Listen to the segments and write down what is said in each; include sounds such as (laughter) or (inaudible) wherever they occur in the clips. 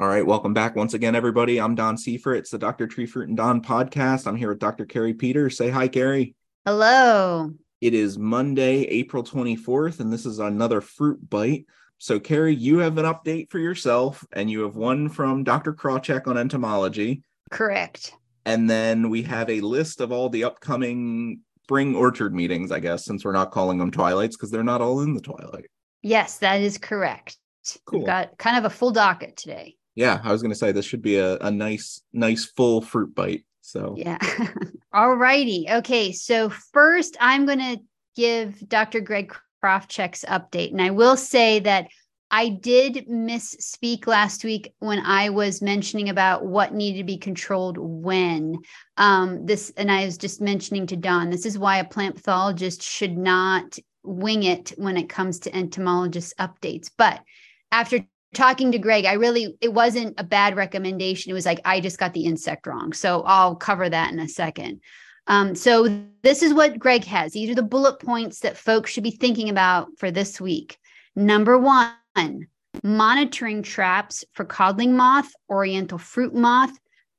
All right, welcome back once again, everybody. I'm Don Seifrit. It's the Dr. Tree Fruit and Don podcast. I'm here with Dr. Kari Peters. Say hi, Kari. Hello. It is Monday, April 24th, and this is another fruit bite. So, Kari, you have an update for yourself, and you have one from Dr. Krawczyk on entomology. Correct. And then we have a list of all the upcoming spring orchard meetings, I guess, since we're not calling them twilights because they're not all in the twilight. Yes, that is correct. Cool. We've got kind of a full docket today. Yeah, I was going to say this should be a, a nice, nice full fruit bite. So, Yeah. (laughs) All righty. Okay. So, first, I'm going to give Dr. Greg Krawczyk's update. And I will say that I did misspeak last week when I was mentioning about what needed to be controlled when. Um, this, and I was just mentioning to Don, this is why a plant pathologist should not wing it when it comes to entomologist updates. But after talking to Greg, I really, it wasn't a bad recommendation. It was like, I just got the insect wrong. So I'll cover that in a second. Um, so this is what Greg has. These are the bullet points that folks should be thinking about for this week. Number one, monitoring traps for codling moth, oriental fruit moth,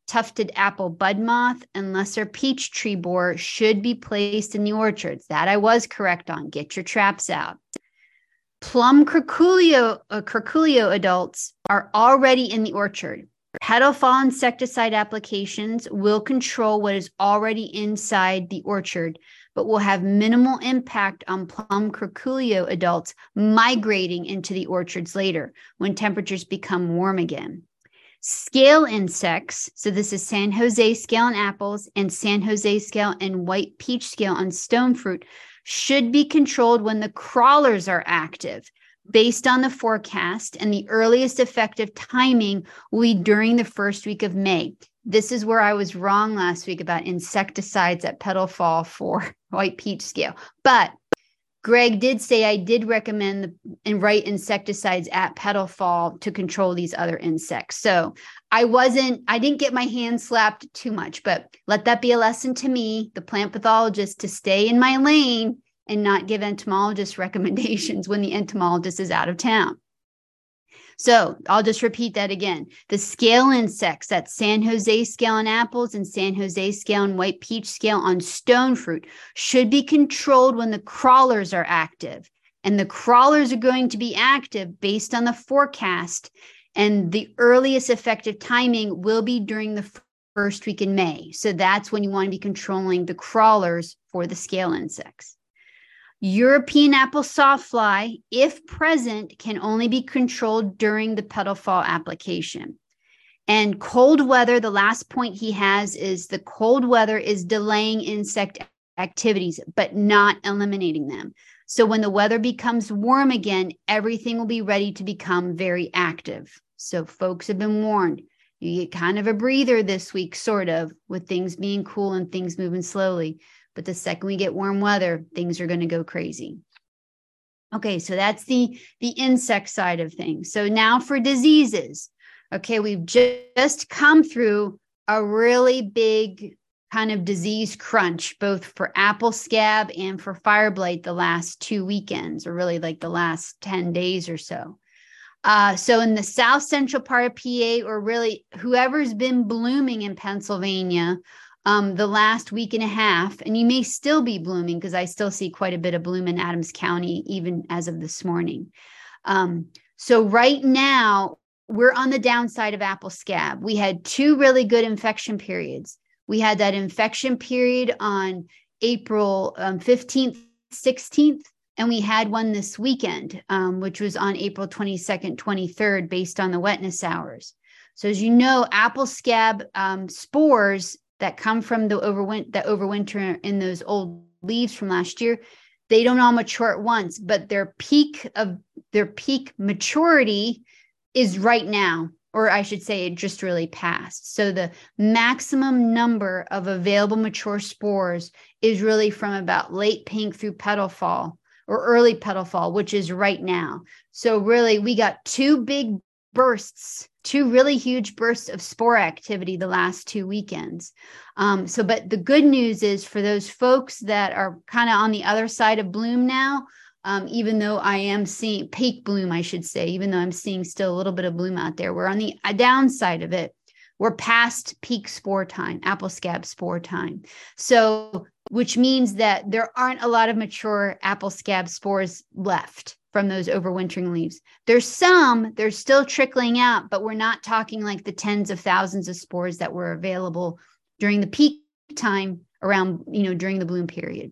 tufted apple bud moth, and lesser peach tree borer should be placed in the orchards. That I was correct on. Get your traps out. Plum curculio, uh, curculio adults are already in the orchard. Petal fall insecticide applications will control what is already inside the orchard, but will have minimal impact on plum curculio adults migrating into the orchards later when temperatures become warm again. Scale insects, so this is San Jose scale on apples and San Jose scale and white peach scale on stone fruit, should be controlled when the crawlers are active based on the forecast and the earliest effective timing will be during the first week of May. This is where I was wrong last week about insecticides at petal fall for (laughs) white peach scale. But Greg did say I did recommend the and right insecticides at petal fall to control these other insects. So I wasn't, I didn't get my hand slapped too much, but let that be a lesson to me, the plant pathologist, to stay in my lane and not give entomologist (laughs) recommendations when the entomologist is out of town. So I'll just repeat that again. The scale insects, that San Jose scale on apples and San Jose scale and white peach scale on stone fruit, should be controlled when the crawlers are active. And the crawlers are going to be active based on the forecast. And the earliest effective timing will be during the first week in May. So that's when you want to be controlling the crawlers for the scale insects. European apple sawfly, if present, can only be controlled during the petal fall application. And cold weather, the last point he has is the cold weather is delaying insect activities, but not eliminating them. So when the weather becomes warm again, everything will be ready to become very active. So folks have been warned. You get kind of a breather this week, sort of, with things being cool and things moving slowly. But the second we get warm weather, things are going to go crazy. Okay, so that's the the insect side of things. So now for diseases. Okay, we've just come through a really big kind of disease crunch, both for apple scab and for fire blight the last two weekends, or really like the last 10 days or so. Uh, so in the south central part of PA, or really whoever's been blooming in Pennsylvania, um, the last week and a half, and you may still be blooming because I still see quite a bit of bloom in Adams County, even as of this morning. Um, so, right now, we're on the downside of apple scab. We had two really good infection periods. We had that infection period on April um, 15th, 16th, and we had one this weekend, um, which was on April 22nd, 23rd, based on the wetness hours. So, as you know, apple scab um, spores that come from the overwinter that overwinter in those old leaves from last year they don't all mature at once but their peak of their peak maturity is right now or i should say it just really passed so the maximum number of available mature spores is really from about late pink through petal fall or early petal fall which is right now so really we got two big bursts two really huge bursts of spore activity the last two weekends. Um, so, but the good news is for those folks that are kind of on the other side of bloom now, Um, even though I am seeing peak bloom, I should say, even though I'm seeing still a little bit of bloom out there, we're on the uh, downside of it. We're past peak spore time, apple scab spore time. So, which means that there aren't a lot of mature apple scab spores left from those overwintering leaves. There's some, they're still trickling out, but we're not talking like the tens of thousands of spores that were available during the peak time around, you know, during the bloom period.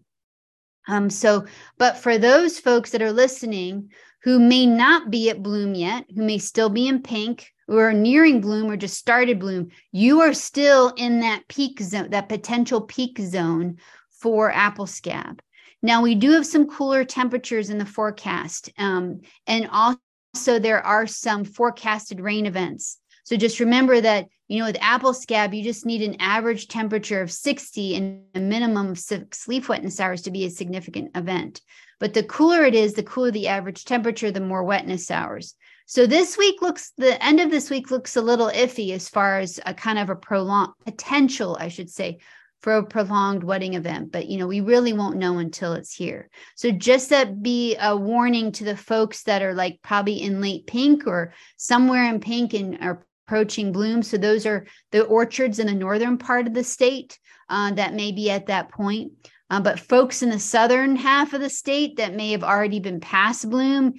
Um, so, but for those folks that are listening who may not be at bloom yet, who may still be in pink, who are nearing bloom or just started bloom, you are still in that peak zone, that potential peak zone for apple scab. Now, we do have some cooler temperatures in the forecast. Um, and also, there are some forecasted rain events. So just remember that, you know, with apple scab, you just need an average temperature of 60 and a minimum of six leaf wetness hours to be a significant event. But the cooler it is, the cooler the average temperature, the more wetness hours. So this week looks, the end of this week looks a little iffy as far as a kind of a prolonged potential, I should say, for a prolonged wetting event but you know we really won't know until it's here so just that be a warning to the folks that are like probably in late pink or somewhere in pink and are approaching bloom so those are the orchards in the northern part of the state uh, that may be at that point. Uh, but folks in the southern half of the state that may have already been past bloom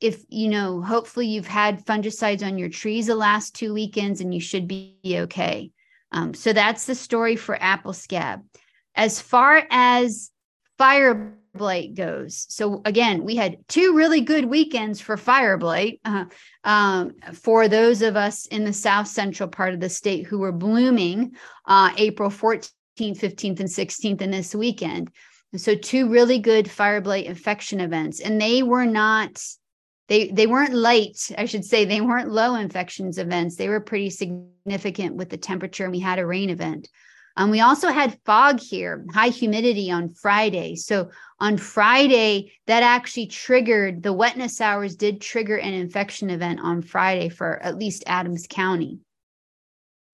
if you know hopefully you've had fungicides on your trees the last two weekends and you should be okay. Um, so that's the story for apple scab. As far as fire blight goes, so again, we had two really good weekends for fire blight uh, um, for those of us in the south central part of the state who were blooming uh, April 14th, 15th, and 16th in this weekend. So, two really good fire blight infection events, and they were not they they weren't light i should say. They weren't low infections events. They were pretty significant with the temperature and we had a rain event um, we also had fog here high humidity on friday. So on friday that actually triggered the wetness hours did trigger an infection event on friday for at least adams county.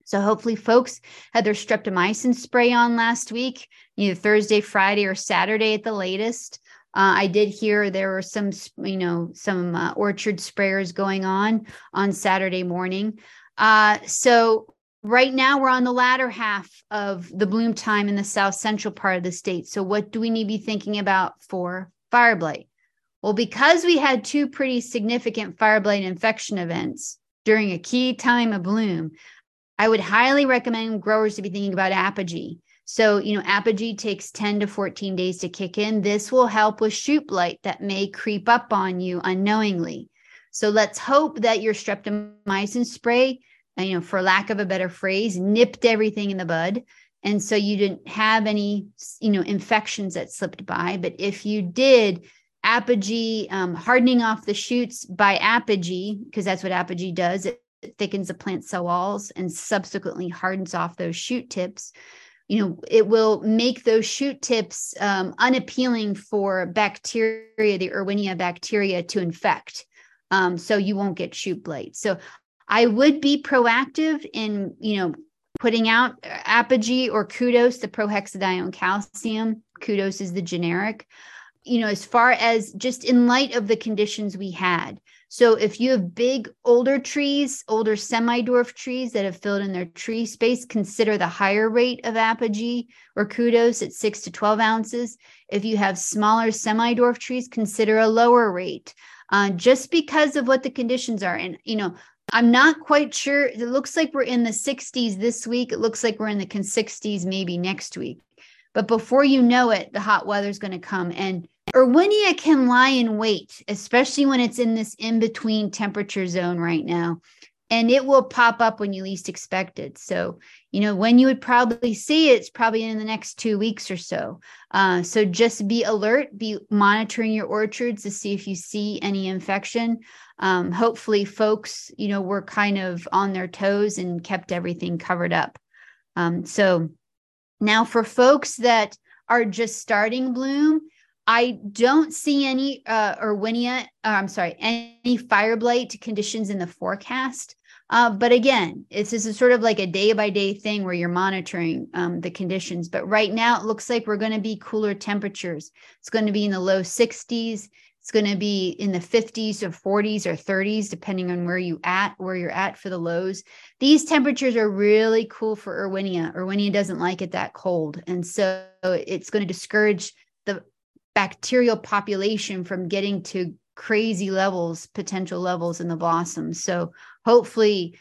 So hopefully folks had their streptomycin spray on last week either thursday friday or saturday at the latest. Uh, I did hear there were some, you know, some uh, orchard sprayers going on on Saturday morning. Uh, so right now we're on the latter half of the bloom time in the south central part of the state. So what do we need to be thinking about for fire blight? Well, because we had two pretty significant fire blight infection events during a key time of bloom, I would highly recommend growers to be thinking about apogee. So, you know, apogee takes 10 to 14 days to kick in. This will help with shoot blight that may creep up on you unknowingly. So let's hope that your streptomycin spray, you know, for lack of a better phrase, nipped everything in the bud. And so you didn't have any, you know, infections that slipped by. But if you did, apogee, um, hardening off the shoots by apogee, because that's what apogee does, it thickens the plant cell walls and subsequently hardens off those shoot tips you know it will make those shoot tips um, unappealing for bacteria the erwinia bacteria to infect um, so you won't get shoot blight so i would be proactive in you know putting out apogee or kudos the prohexadione calcium kudos is the generic you know as far as just in light of the conditions we had so if you have big older trees, older semi-dwarf trees that have filled in their tree space, consider the higher rate of apogee or kudos at 6 to 12 ounces. If you have smaller semi-dwarf trees, consider a lower rate uh, just because of what the conditions are. And, you know, I'm not quite sure. It looks like we're in the 60s this week. It looks like we're in the 60s maybe next week. But before you know it, the hot weather is going to come. And Erwinia can lie in wait, especially when it's in this in between temperature zone right now. And it will pop up when you least expect it. So, you know, when you would probably see it, it's probably in the next two weeks or so. Uh, so just be alert, be monitoring your orchards to see if you see any infection. Um, hopefully, folks, you know, were kind of on their toes and kept everything covered up. Um, so, now for folks that are just starting bloom, I don't see any uh, Erwinia, uh, I'm sorry, any fire blight conditions in the forecast. Uh, but again, it's this is sort of like a day by day thing where you're monitoring um, the conditions. But right now, it looks like we're going to be cooler temperatures. It's going to be in the low 60s. It's going to be in the 50s or 40s or 30s, depending on where you at, where you're at for the lows. These temperatures are really cool for Erwinia. Erwinia doesn't like it that cold. And so it's going to discourage the bacterial population from getting to crazy levels, potential levels in the blossoms. So hopefully,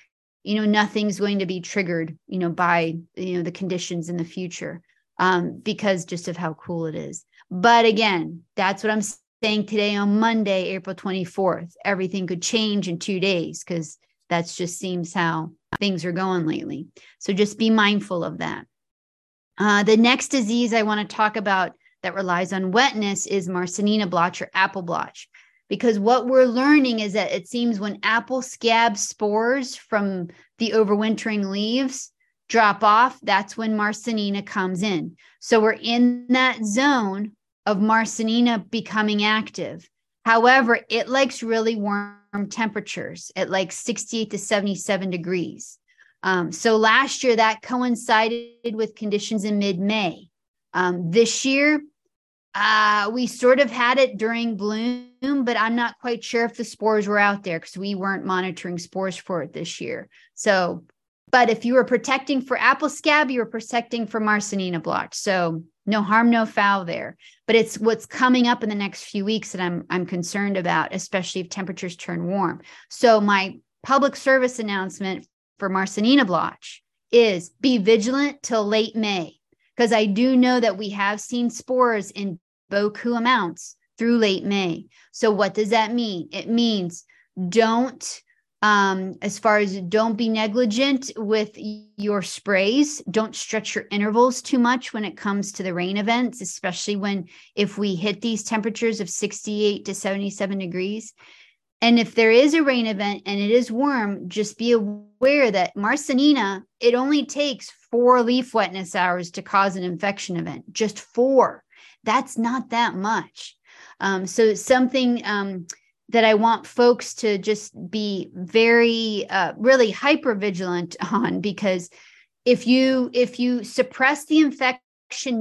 you know, nothing's going to be triggered, you know, by, you know, the conditions in the future um, because just of how cool it is. But again, that's what I'm saying today on Monday, April 24th. Everything could change in two days because that's just seems how things are going lately. So just be mindful of that. Uh, the next disease I want to talk about that relies on wetness is Marssonina blotch or apple blotch. Because what we're learning is that it seems when apple scab spores from the overwintering leaves drop off, that's when Marssonina comes in. So we're in that zone of Marssonina becoming active. However, it likes really warm temperatures at like 68 to 77 degrees. Um, so last year that coincided with conditions in mid May. Um, this year, uh, we sort of had it during bloom, but I'm not quite sure if the spores were out there because we weren't monitoring spores for it this year. So but if you were protecting for apple scab, you were protecting for Marssonina blotch. So no harm, no foul there. But it's what's coming up in the next few weeks that I'm I'm concerned about, especially if temperatures turn warm. So my public service announcement for Marssonina blotch is be vigilant till late May, because I do know that we have seen spores in boku amounts through late May. So what does that mean? It means don't um, as far as don't be negligent with your sprays don't stretch your intervals too much when it comes to the rain events especially when if we hit these temperatures of 68 to 77 degrees and if there is a rain event and it is warm just be aware that marssonina it only takes four leaf wetness hours to cause an infection event just four that's not that much um, so something um, that I want folks to just be very, uh, really hyper vigilant (laughs) on because if you if you suppress the infection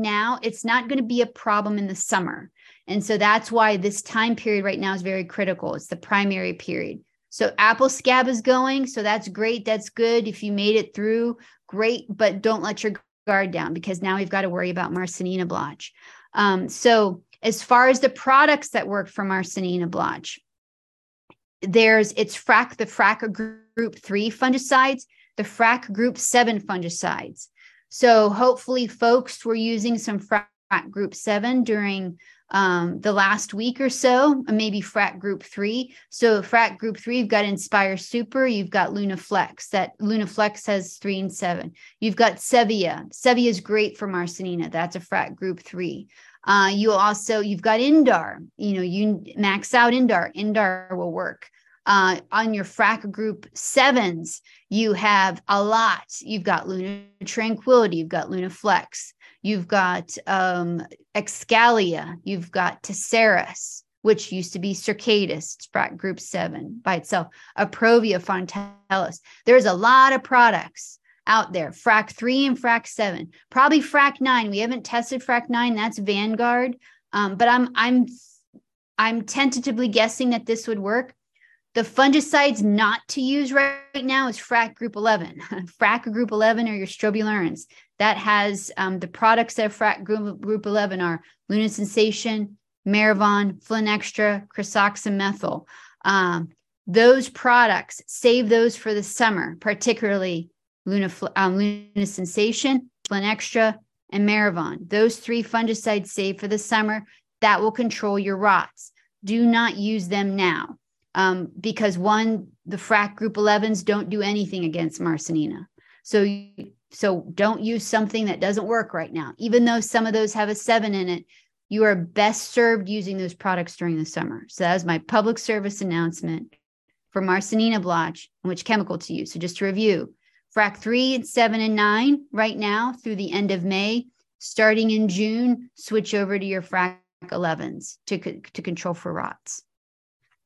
now, it's not going to be a problem in the summer. And so that's why this time period right now is very critical. It's the primary period. So apple scab is going, so that's great. That's good. If you made it through, great, but don't let your guard down because now we've got to worry about Marssonina blotch. Um, so as far as the products that work for Marssonina blotch, there's it's frac the frac group three fungicides, the frac group seven fungicides. So hopefully, folks were using some frac group seven during um, the last week or so, maybe frac group three. So frac group three, you've got Inspire Super, you've got Luna Flex. That Luna Flex has three and seven. You've got Cevya. Cevya is great for Marssonina. That's a frac group three. Uh, you also you've got Indar. You know, you max out Indar. Indar will work. Uh, on your frac group sevens, you have a lot. You've got Luna Tranquility, you've got Luna Flex, you've got um, Excalia, you've got Tesseris, which used to be Sercadis, frac group seven by itself, Aprovia Fontelis. There's a lot of products out there. Frac three and frac seven, probably frac nine. We haven't tested frac nine. That's Vanguard, um, but I'm I'm I'm tentatively guessing that this would work. The fungicides not to use right, now is Frac Group 11. (laughs) Frac Group 11 are your strobilurins. That has um, the products of Frac Group, Group 11 are Luna Sensation, Merivon, Flynextra, kresoxim-methyl. Um, those products, save those for the summer, particularly Luna, um, Luna Sensation, Flint Extra, and Merivon. Those three fungicides save for the summer. That will control your rots. Do not use them now um, because one, the frac group 11s don't do anything against Marssonina. So, so don't use something that doesn't work right now. Even though some of those have a seven in it, you are best served using those products during the summer. So that is my public service announcement for Marssonina blotch and which chemical to use. So just to review, frac three, seven, and nine right now through the end of May. Starting in June, switch over to your frac 11s to, to control for rots.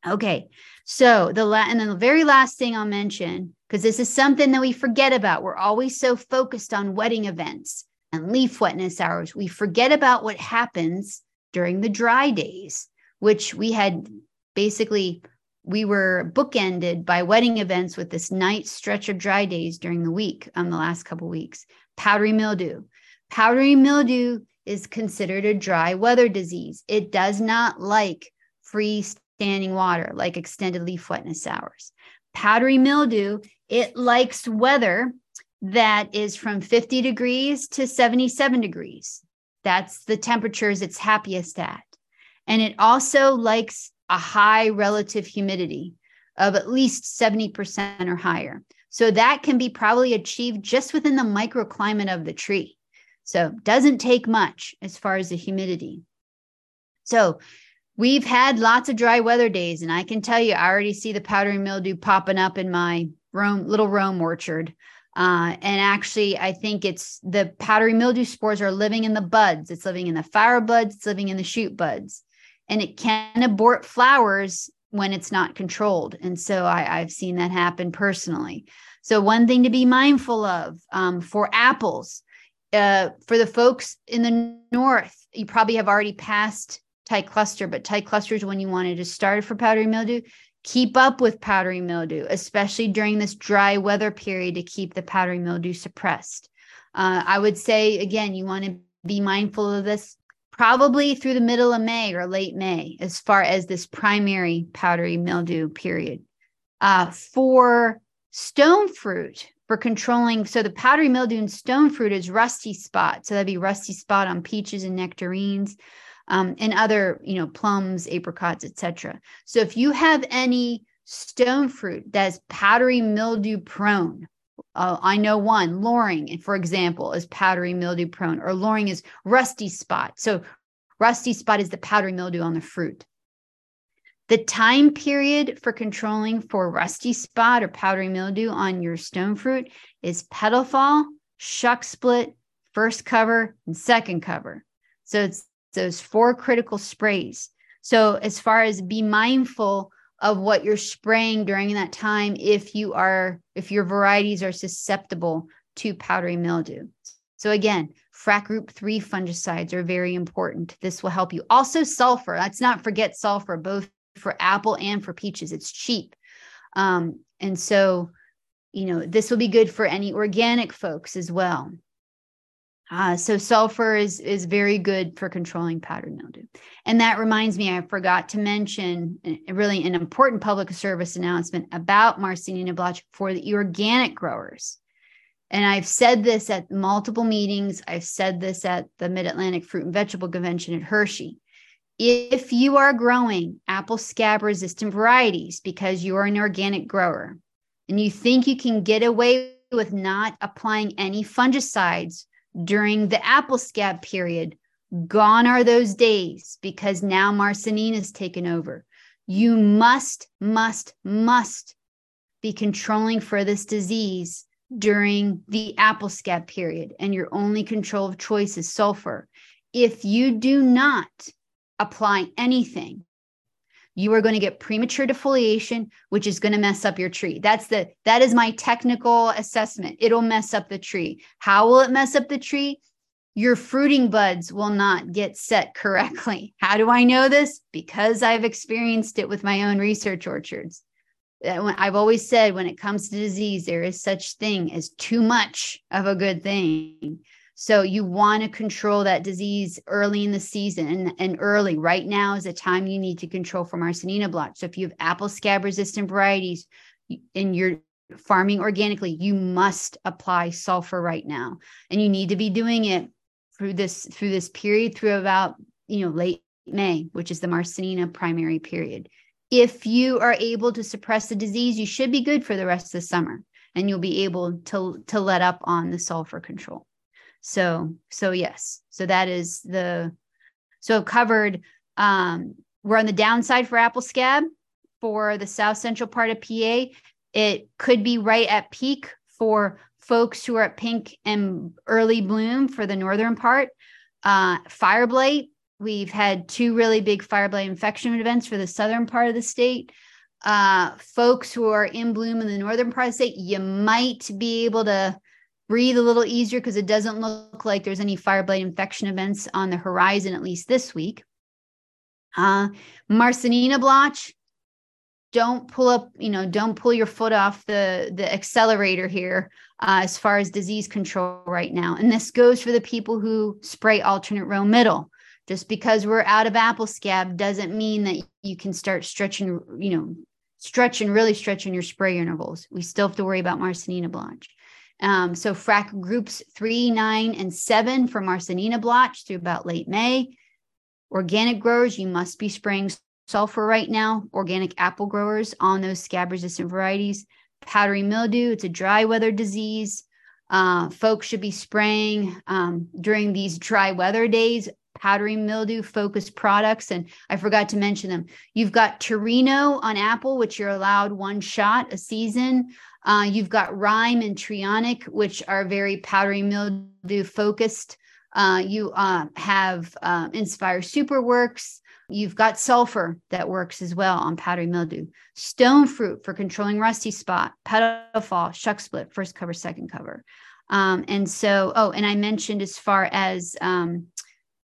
Okay. So the la- and then the very last thing I'll mention, because this is something that we forget about. We're always so focused on wetting events and leaf wetness hours. We forget about what happens during the dry days which we had basically we were bookended by wetting events with this night stretch of dry days during the week on um, the last couple weeks. Powdery mildew. Powdery mildew is considered a dry weather disease. It does not like freestanding water like extended leaf wetness hours. Powdery mildew, it likes weather that is from 50 degrees to 77 degrees. That's the temperatures it's happiest at. And it also likes a high relative humidity of at least 70% or higher. So that can be probably achieved just within the microclimate of the tree. So doesn't take much as far as the humidity. So we've had lots of dry weather days, and I can tell you, I already see the powdery mildew popping up in my Rome, little Rome orchard. Uh, and actually, I think it's the powdery mildew spores are living in the buds. It's living in the flower buds. It's living in the shoot buds, and it can abort flowers when it's not controlled. And so I, have seen that happen personally. So one thing to be mindful of um, for apples, uh, for the folks in the north, you probably have already passed tight cluster, but tight cluster is when you wanted to start for powdery mildew. Keep up with powdery mildew, especially during this dry weather period to keep the powdery mildew suppressed. Uh, I would say, again, you want to be mindful of this probably through the middle of May or late May, as far as this primary powdery mildew period. Uh, for stone fruit, for controlling, so the powdery mildew in stone fruit is rusty spot. So that'd be rusty spot on peaches and nectarines um, and other, you know, plums, apricots, etc. So if you have any stone fruit that's powdery mildew prone, uh, I know one, loring, for example, is powdery mildew prone, or loring is rusty spot. So rusty spot is the powdery mildew on the fruit. The time period for controlling for rusty spot or powdery mildew on your stone fruit is petal fall, shuck split, first cover, and second cover. So it's those four critical sprays. So, as far as be mindful of what you're spraying during that time, if you are, if your varieties are susceptible to powdery mildew. So, again, frac group three fungicides are very important. This will help you. Also, sulfur. Let's not forget sulfur, both for apple and for peaches. It's cheap. Um, and so, you know, this will be good for any organic folks as well. Uh, so sulfur is is very good for controlling powdery mildew. And that reminds me, I forgot to mention really an important public service announcement about Marssonina blotch for the organic growers. And I've said this at multiple meetings. I've said this at the Mid Atlantic Fruit and Vegetable Convention at Hershey. If you are growing apple scab resistant varieties because you are an organic grower and you think you can get away with not applying any fungicides during the apple scab period. Gone are those days because now Marssonina has taken over. You must, must, must be controlling for this disease during the apple scab period, and your only control of choice is sulfur. If you do not apply anything you are going to get premature defoliation which is going to mess up your tree. That's the that is my technical assessment. It'll mess up the tree. How will it mess up the tree? Your fruiting buds will not get set correctly. (laughs) How do i know this? Because i've experienced it with my own research orchards. I've always said when it comes to disease there is such thing as too much of a good thing so you want to control that disease early in the season and, early. Right now is a time you need to control from Marssonina blotch. So if you have apple scab resistant varieties and you're farming organically, you must apply sulfur right now. And you need to be doing it through this through this period through about you know late May, which is the Marssonina primary period. If you are able to suppress the disease, you should be good for the rest of the summer and you'll be able to to let up on the sulfur control. So, so yes, so that is the, so I've covered, um, we're on the downside for apple scab for the south central part of PA. It could be right at peak for folks who are at pink and early bloom for the northern part. Uh, fire blight, we've had two really big fire blight infection events for the southern part of the state. Uh, folks who are in bloom in the northern part of the state, you might be able to breathe a little easier because it doesn't look like there's any fire blight infection events on the horizon, at least this week. Uh, Marssonina blotch, don't pull up, you know, don't pull your foot off the the accelerator here uh, as far as disease control right now. And this goes for the people who spray alternate row middle. Just because we're out of apple scab doesn't mean that you can start stretching, you know, stretching, really stretching your spray intervals. We still have to worry about Marssonina blotch. Um, so frac groups three, nine, and seven for Marssonina blotch through about late May. Organic growers, you must be spraying sulfur right now. Organic apple growers on those scab resistant varieties. Powdery mildew, it's a dry weather disease. Uh, folks should be spraying um, during these dry weather days powdery mildew focused products. And I forgot to mention them. You've got Torino on apple, which you're allowed one shot a season. Uh, you've got Rhyme and Trionic, which are very powdery mildew focused. Uh, you uh, have uh, Inspire Superworks. You've got sulfur that works as well on powdery mildew. Stone fruit for controlling rusty spot. Petal fall, shuck split, first cover, second cover. Um, and so, oh, and I mentioned as far as um,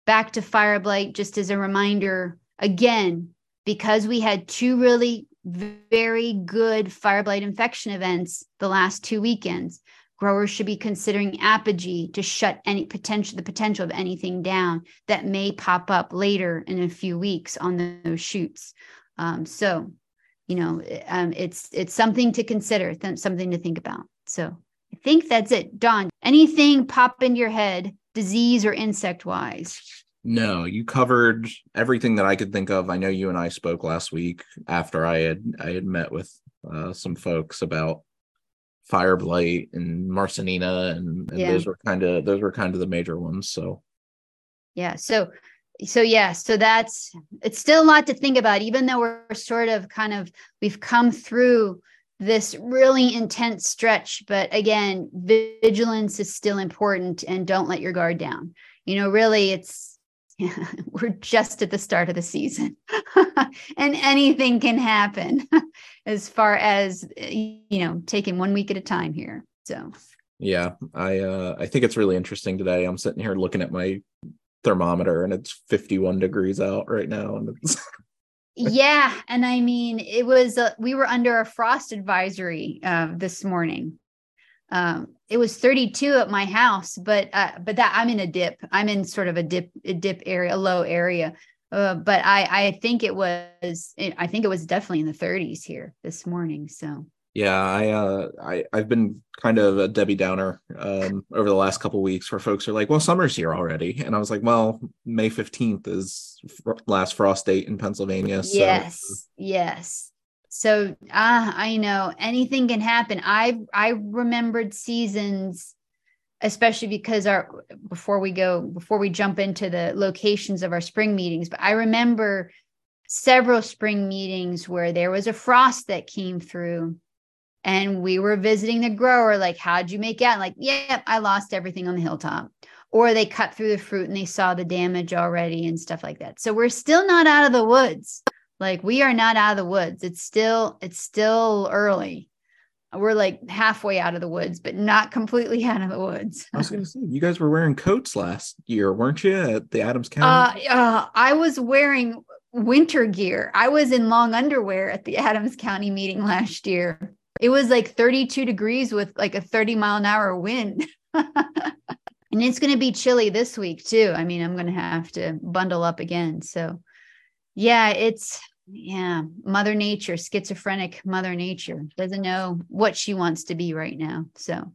back to fire blight, just as a reminder, again, because we had two really very good fire blight infection events the last two weekends. Growers should be considering apogee to shut any potential the potential of anything down that may pop up later in a few weeks on those shoots. Um, so, you know, um, it's it's something to consider, th- something to think about. So, I think that's it. Don, anything pop in your head, disease or insect wise? No, you covered everything that I could think of. I know you and I spoke last week after I had I had met with uh, some folks about fire blight and marssonina and, and yeah. those were kind of those were kind of the major ones so yeah so so yeah so that's it's still a lot to think about even though we're sort of kind of we've come through this really intense stretch but again vigilance is still important and don't let your guard down you know really it's (laughs) we're just at the start of the season (laughs) and anything can happen (laughs) as far as you know taking one week at a time here so. Yeah i uh i think it's really interesting today. I'm sitting here looking at my thermometer and it's 51 degrees out right now and yeah and i mean it was uh, we were under a frost advisory uh, this morning um, it was 32 at my house, but uh, but that I'm in a dip. I'm in sort of a dip a dip area, a low area. Uh, but I I think it was I think it was definitely in the 30s here this morning. So yeah, I uh I I've been kind of a Debbie Downer um over the last couple weeks where folks are like, well, summer's here already, and I was like, well, May 15th is last frost date in Pennsylvania. So. Yes, yes so ah, I know anything can happen. I I remembered seasons, especially because our before we go before we jump into the locations of our spring meetings. But I remember several spring meetings where there was a frost that came through, and we were visiting the grower. Like, how'd you make out? Like, yeah, I lost everything on the hilltop. Or they cut through the fruit and they saw the damage already and stuff like that. So we're still not out of the woods like we are not out of the woods. It's still it's still early. We're like halfway out of the woods, but not completely (laughs) out of the woods. I was going to say, you guys were wearing coats last year, weren't you, at the Adams County? Uh, uh, I was wearing winter gear. I was in long underwear at the Adams County meeting last year. It was like 32 degrees with like a 30 mile an hour wind. (laughs) and it's going to be chilly this week too. I mean, I'm going to have to bundle up again. So, yeah, it's yeah mother nature schizophrenic mother nature doesn't know what she wants to be right now so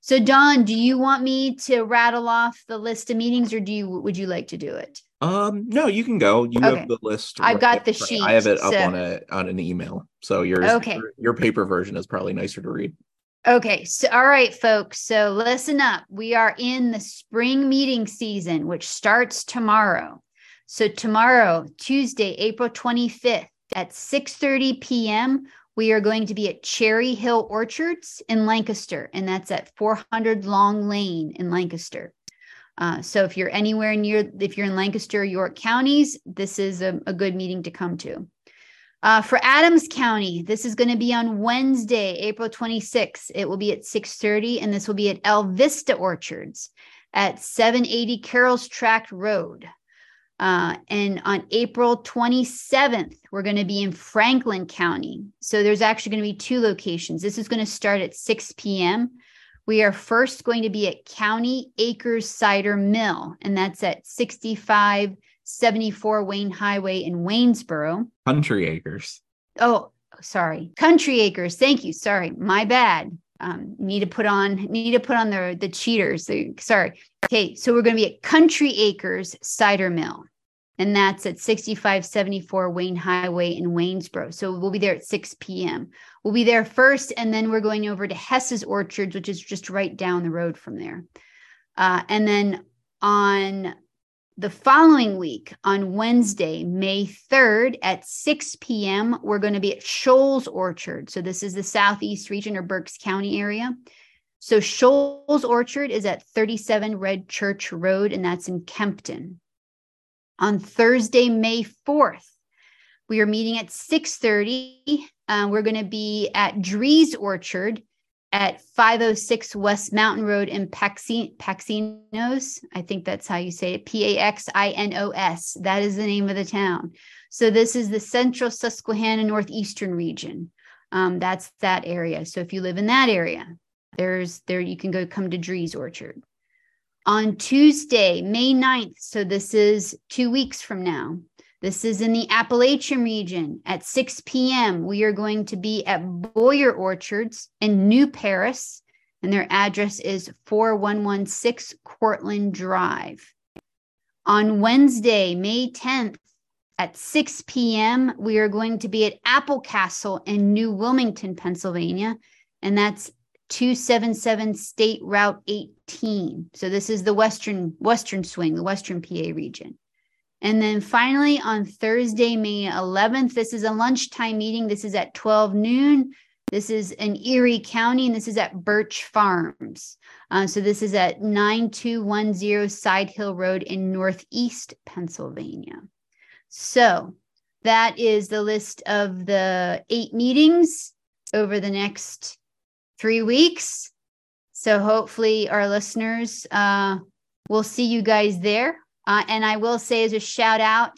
so don do you want me to rattle off the list of meetings or do you would you like to do it um no you can go you okay. have the list i've got the sheet i have it up so. on a on an email so yours okay your, your paper version is probably nicer to read Okay, so all right, folks. So listen up. We are in the spring meeting season, which starts tomorrow. So tomorrow, Tuesday, April 25th at 6:30 p.m., we are going to be at Cherry Hill Orchards in Lancaster, and that's at 400 Long Lane in Lancaster. Uh, so if you're anywhere near, if you're in Lancaster, York counties, this is a, a good meeting to come to. Uh, for Adams County, this is going to be on Wednesday, April 26th. It will be at 6:30, and this will be at El Vista Orchards at 780 Carroll's Tract Road. Uh, and on April 27th, we're going to be in Franklin County. So there's actually going to be two locations. This is going to start at 6 p.m. We are first going to be at County Acres Cider Mill, and that's at 6574 Wayne Highway in Waynesboro. Country Acres. Oh, sorry. Country Acres. Thank you. Sorry. My bad. Um, need to put on need to put on the the cheaters. Sorry. Okay, so we're going to be at Country Acres Cider Mill and that's at 6574 Wayne Highway in Waynesboro. So we'll be there at 6 p.m. We'll be there first, and then we're going over to Hess's Orchards, which is just right down the road from there. Uh, and then on the following week, on Wednesday, May 3rd at 6 p.m., we're going to be at Shoals Orchard. So this is the Southeast region or Berks County area. So Shoals Orchard is at 37 Red Church Road, and that's in Kempton on Thursday, May 4th. We are meeting at 6:30. Um, we're going to be at Drees Orchard at 506 West Mountain Road in Paxinos. I think that's how you say it. P A X I N O S. That is the name of the town. So this is the central Susquehanna northeastern region. Um, that's that area. So if you live in that area, there's there you can go come to Drees Orchard on Tuesday, May 9th. So this is two weeks from now. This is in the Appalachian region at 6 p.m. We are going to be at Boyer Orchards in New Paris, and their address is 4116 Cortland Drive. On Wednesday, May 10th at 6 p.m., we are going to be at Apple Castle in New Wilmington, Pennsylvania, and that's 277 State Route 18. So this is the western western swing, the western PA region. And then finally on Thursday, May 11th, this is a lunchtime meeting. This is at 12 noon. This is in Erie County, and this is at Burch Farms. Uh, so this is at 9210 Side Hill Road in Northeast Pennsylvania. So that is the list of the eight meetings over the next three weeks. So hopefully, our listeners uh, will see you guys there. Uh, and I will say, as a shout out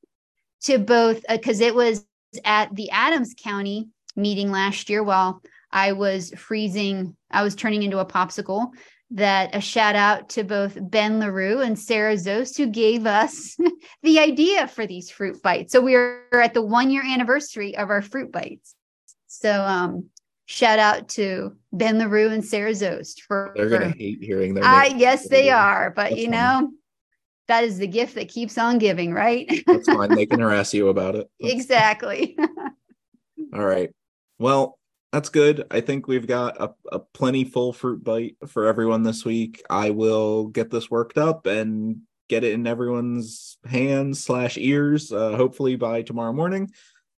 (laughs) to both, because uh, it was at the Adams County meeting last year while I was freezing, I was turning into a popsicle. That a shout out to both Ben LaRue and Sarah Zost, who gave us (laughs) the idea for these fruit bites. So we are at the one year anniversary of our fruit bites. So um, Shout out to Ben LaRue and Sarah Zost for they're gonna hate hearing their I yes they are, but That's you know, that is the gift that keeps on giving, right? That's fine. They can (laughs) harass you about it. Exactly. (laughs) All right. Well, that's good. I think we've got a, a plenty full fruit bite for everyone this week. I will get this worked up and get it in everyone's hands slash ears, uh, hopefully by tomorrow morning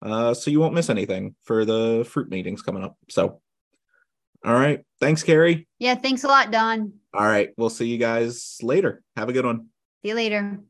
uh, so you won't miss anything for the fruit meetings coming up. So, all right. Thanks, Kari. Yeah. Thanks a lot, Don. All right. We'll see you guys later. Have a good one. See you later.